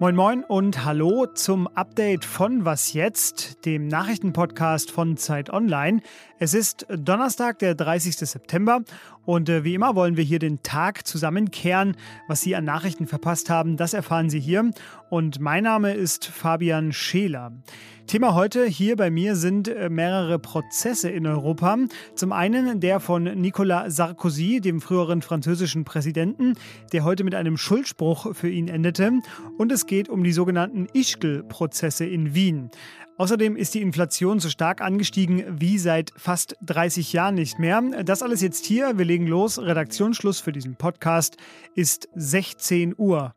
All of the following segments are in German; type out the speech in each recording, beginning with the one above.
Moin Moin und hallo zum Update von Was jetzt, dem Nachrichtenpodcast von Zeit Online. Es ist Donnerstag, der 30. September und äh, wie immer wollen wir hier den Tag zusammenkehren. Was Sie an Nachrichten verpasst haben, das erfahren Sie hier. Und mein Name ist Fabian Scheler. Thema heute hier bei mir sind äh, mehrere Prozesse in Europa. Zum einen der von Nicolas Sarkozy, dem früheren französischen Präsidenten, der heute mit einem Schuldspruch für ihn endete. Und es geht um die sogenannten Ischgl-Prozesse in Wien. Außerdem ist die Inflation so stark angestiegen wie seit fast 30 Jahren nicht mehr. Das alles jetzt hier. Wir legen los. Redaktionsschluss für diesen Podcast ist 16 Uhr.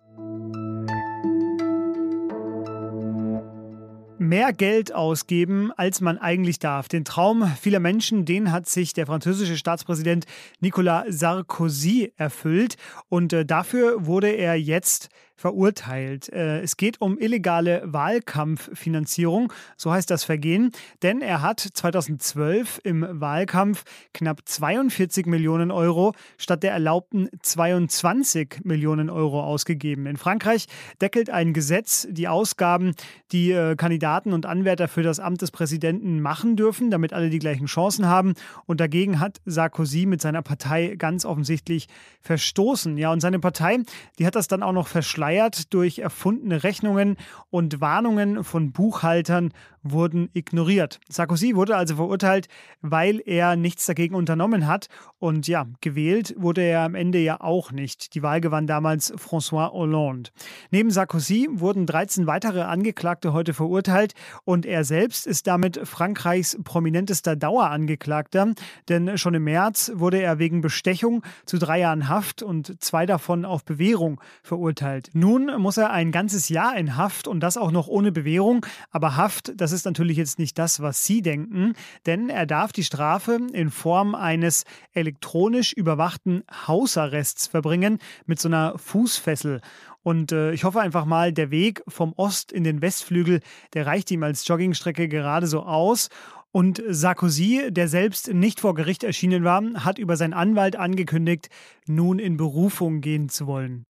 Mehr Geld ausgeben, als man eigentlich darf. Den Traum vieler Menschen, den hat sich der französische Staatspräsident Nicolas Sarkozy erfüllt. Und äh, dafür wurde er jetzt verurteilt. Äh, es geht um illegale Wahlkampffinanzierung, so heißt das Vergehen, denn er hat 2012 im Wahlkampf knapp 42 Millionen Euro statt der erlaubten 22 Millionen Euro ausgegeben. In Frankreich deckelt ein Gesetz die Ausgaben, die äh, Kandidaten und Anwärter für das Amt des Präsidenten machen dürfen, damit alle die gleichen Chancen haben. Und dagegen hat Sarkozy mit seiner Partei ganz offensichtlich verstoßen. Ja, und seine Partei, die hat das dann auch noch verschleiert verschleiert durch erfundene Rechnungen und Warnungen von Buchhaltern wurden ignoriert. Sarkozy wurde also verurteilt, weil er nichts dagegen unternommen hat. Und ja, gewählt wurde er am Ende ja auch nicht. Die Wahl gewann damals François Hollande. Neben Sarkozy wurden 13 weitere Angeklagte heute verurteilt und er selbst ist damit Frankreichs prominentester Dauerangeklagter. Denn schon im März wurde er wegen Bestechung zu drei Jahren Haft und zwei davon auf Bewährung verurteilt. Nun muss er ein ganzes Jahr in Haft und das auch noch ohne Bewährung. Aber Haft, das ist natürlich jetzt nicht das, was Sie denken, denn er darf die Strafe in Form eines elektronisch überwachten Hausarrests verbringen mit so einer Fußfessel. Und äh, ich hoffe einfach mal, der Weg vom Ost in den Westflügel, der reicht ihm als Joggingstrecke gerade so aus. Und Sarkozy, der selbst nicht vor Gericht erschienen war, hat über seinen Anwalt angekündigt, nun in Berufung gehen zu wollen.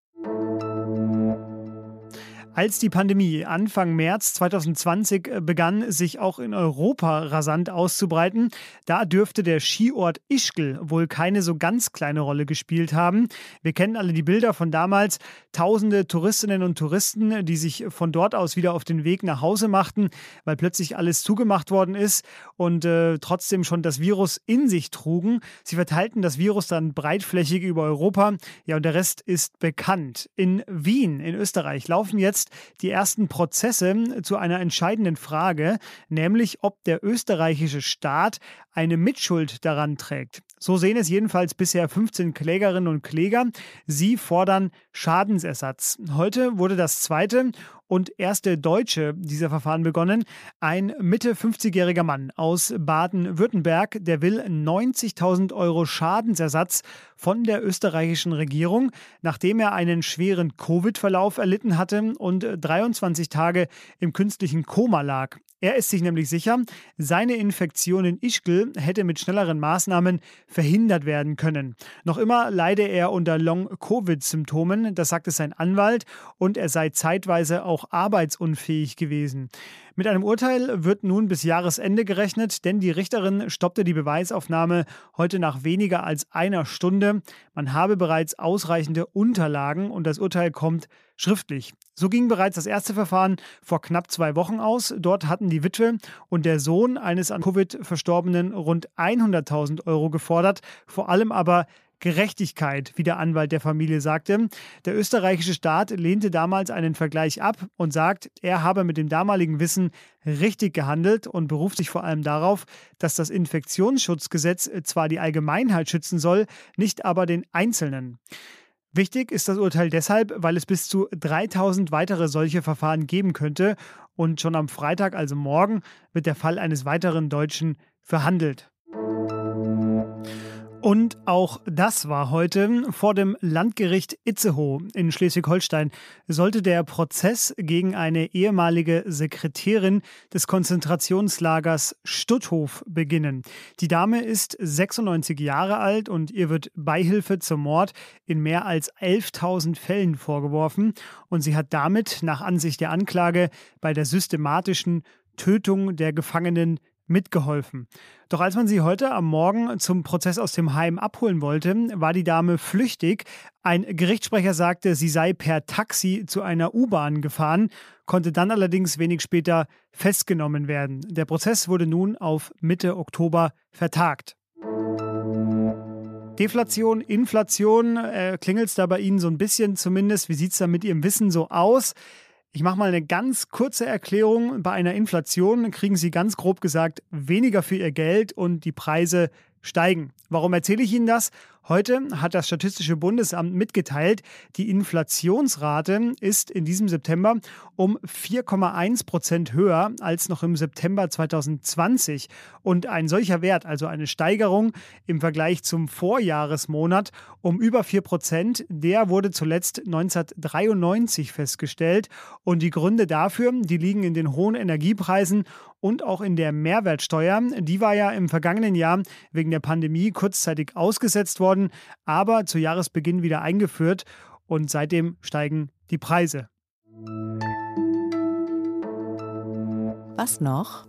Als die Pandemie Anfang März 2020 äh, begann, sich auch in Europa rasant auszubreiten, da dürfte der Skiort Ischgl wohl keine so ganz kleine Rolle gespielt haben. Wir kennen alle die Bilder von damals. Tausende Touristinnen und Touristen, die sich von dort aus wieder auf den Weg nach Hause machten, weil plötzlich alles zugemacht worden ist und äh, trotzdem schon das Virus in sich trugen. Sie verteilten das Virus dann breitflächig über Europa. Ja, und der Rest ist bekannt. In Wien, in Österreich, laufen jetzt jetzt die ersten Prozesse zu einer entscheidenden Frage, nämlich ob der österreichische Staat eine Mitschuld daran trägt. So sehen es jedenfalls bisher 15 Klägerinnen und Kläger. Sie fordern Schadensersatz. Heute wurde das zweite und erste deutsche dieser Verfahren begonnen. Ein Mitte 50-jähriger Mann aus Baden-Württemberg, der will 90.000 Euro Schadensersatz von der österreichischen Regierung, nachdem er einen schweren Covid-Verlauf erlitten hatte und 23 Tage im künstlichen Koma lag. Er ist sich nämlich sicher, seine Infektion in Ischgl hätte mit schnelleren Maßnahmen verhindert werden können. Noch immer leide er unter Long-Covid-Symptomen, das sagte sein Anwalt, und er sei zeitweise auch arbeitsunfähig gewesen. Mit einem Urteil wird nun bis Jahresende gerechnet, denn die Richterin stoppte die Beweisaufnahme heute nach weniger als einer Stunde. Man habe bereits ausreichende Unterlagen und das Urteil kommt schriftlich. So ging bereits das erste Verfahren vor knapp zwei Wochen aus. Dort hatten die Witwe und der Sohn eines an Covid Verstorbenen rund 100.000 Euro gefordert, vor allem aber Gerechtigkeit, wie der Anwalt der Familie sagte. Der österreichische Staat lehnte damals einen Vergleich ab und sagt, er habe mit dem damaligen Wissen richtig gehandelt und beruft sich vor allem darauf, dass das Infektionsschutzgesetz zwar die Allgemeinheit schützen soll, nicht aber den Einzelnen. Wichtig ist das Urteil deshalb, weil es bis zu 3000 weitere solche Verfahren geben könnte und schon am Freitag, also morgen, wird der Fall eines weiteren Deutschen verhandelt. Und auch das war heute. Vor dem Landgericht Itzehoe in Schleswig-Holstein sollte der Prozess gegen eine ehemalige Sekretärin des Konzentrationslagers Stutthof beginnen. Die Dame ist 96 Jahre alt und ihr wird Beihilfe zum Mord in mehr als 11.000 Fällen vorgeworfen. Und sie hat damit nach Ansicht der Anklage bei der systematischen Tötung der Gefangenen mitgeholfen. Doch als man sie heute am Morgen zum Prozess aus dem Heim abholen wollte, war die Dame flüchtig. Ein Gerichtssprecher sagte, sie sei per Taxi zu einer U-Bahn gefahren, konnte dann allerdings wenig später festgenommen werden. Der Prozess wurde nun auf Mitte Oktober vertagt. Deflation, Inflation, äh, klingelt es da bei Ihnen so ein bisschen zumindest? Wie sieht es da mit Ihrem Wissen so aus? Ich mache mal eine ganz kurze Erklärung. Bei einer Inflation kriegen Sie ganz grob gesagt weniger für Ihr Geld und die Preise steigen. Warum erzähle ich Ihnen das? Heute hat das Statistische Bundesamt mitgeteilt, die Inflationsrate ist in diesem September um 4,1 Prozent höher als noch im September 2020. Und ein solcher Wert, also eine Steigerung im Vergleich zum Vorjahresmonat um über 4 Prozent, der wurde zuletzt 1993 festgestellt. Und die Gründe dafür, die liegen in den hohen Energiepreisen und auch in der Mehrwertsteuer. Die war ja im vergangenen Jahr wegen der Pandemie kurzzeitig ausgesetzt worden, aber zu Jahresbeginn wieder eingeführt und seitdem steigen die Preise. Was noch?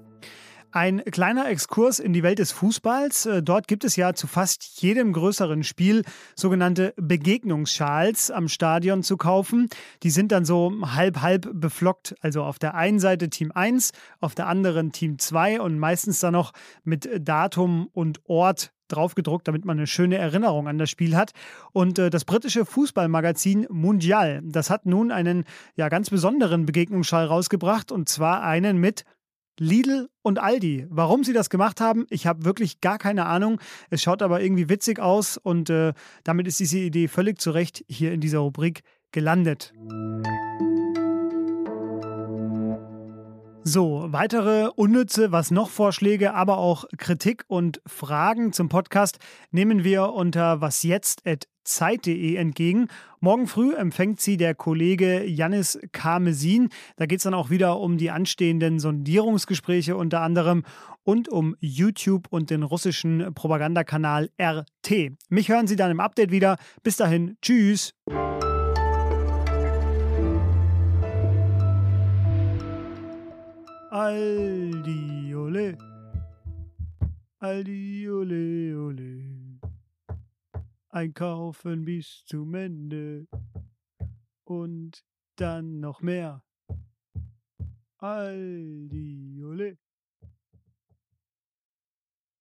Ein kleiner Exkurs in die Welt des Fußballs. Äh, dort gibt es ja zu fast jedem größeren Spiel sogenannte Begegnungsschals am Stadion zu kaufen. Die sind dann so halb halb beflockt. Also auf der einen Seite Team 1, auf der anderen Team 2 und meistens dann noch mit Datum und Ort draufgedruckt, damit man eine schöne Erinnerung an das Spiel hat. Und äh, das britische Fußballmagazin Mundial, das hat nun einen ja ganz besonderen Begegnungsschall rausgebracht und zwar einen mit Lidl und Aldi. Warum sie das gemacht haben, ich habe wirklich gar keine Ahnung. Es schaut aber irgendwie witzig aus und äh, damit ist diese Idee völlig zu Recht hier in dieser Rubrik gelandet. So, weitere unnütze, was noch Vorschläge, aber auch Kritik und Fragen zum Podcast nehmen wir unter wasjetzt.zeit.de entgegen. Morgen früh empfängt sie der Kollege Janis Karmesin. Da geht es dann auch wieder um die anstehenden Sondierungsgespräche unter anderem und um YouTube und den russischen Propagandakanal RT. Mich hören Sie dann im Update wieder. Bis dahin, tschüss. Aldi, ole. Aldi, ole, ole. Einkaufen bis zum Ende. Und dann noch mehr. Aldi, ole.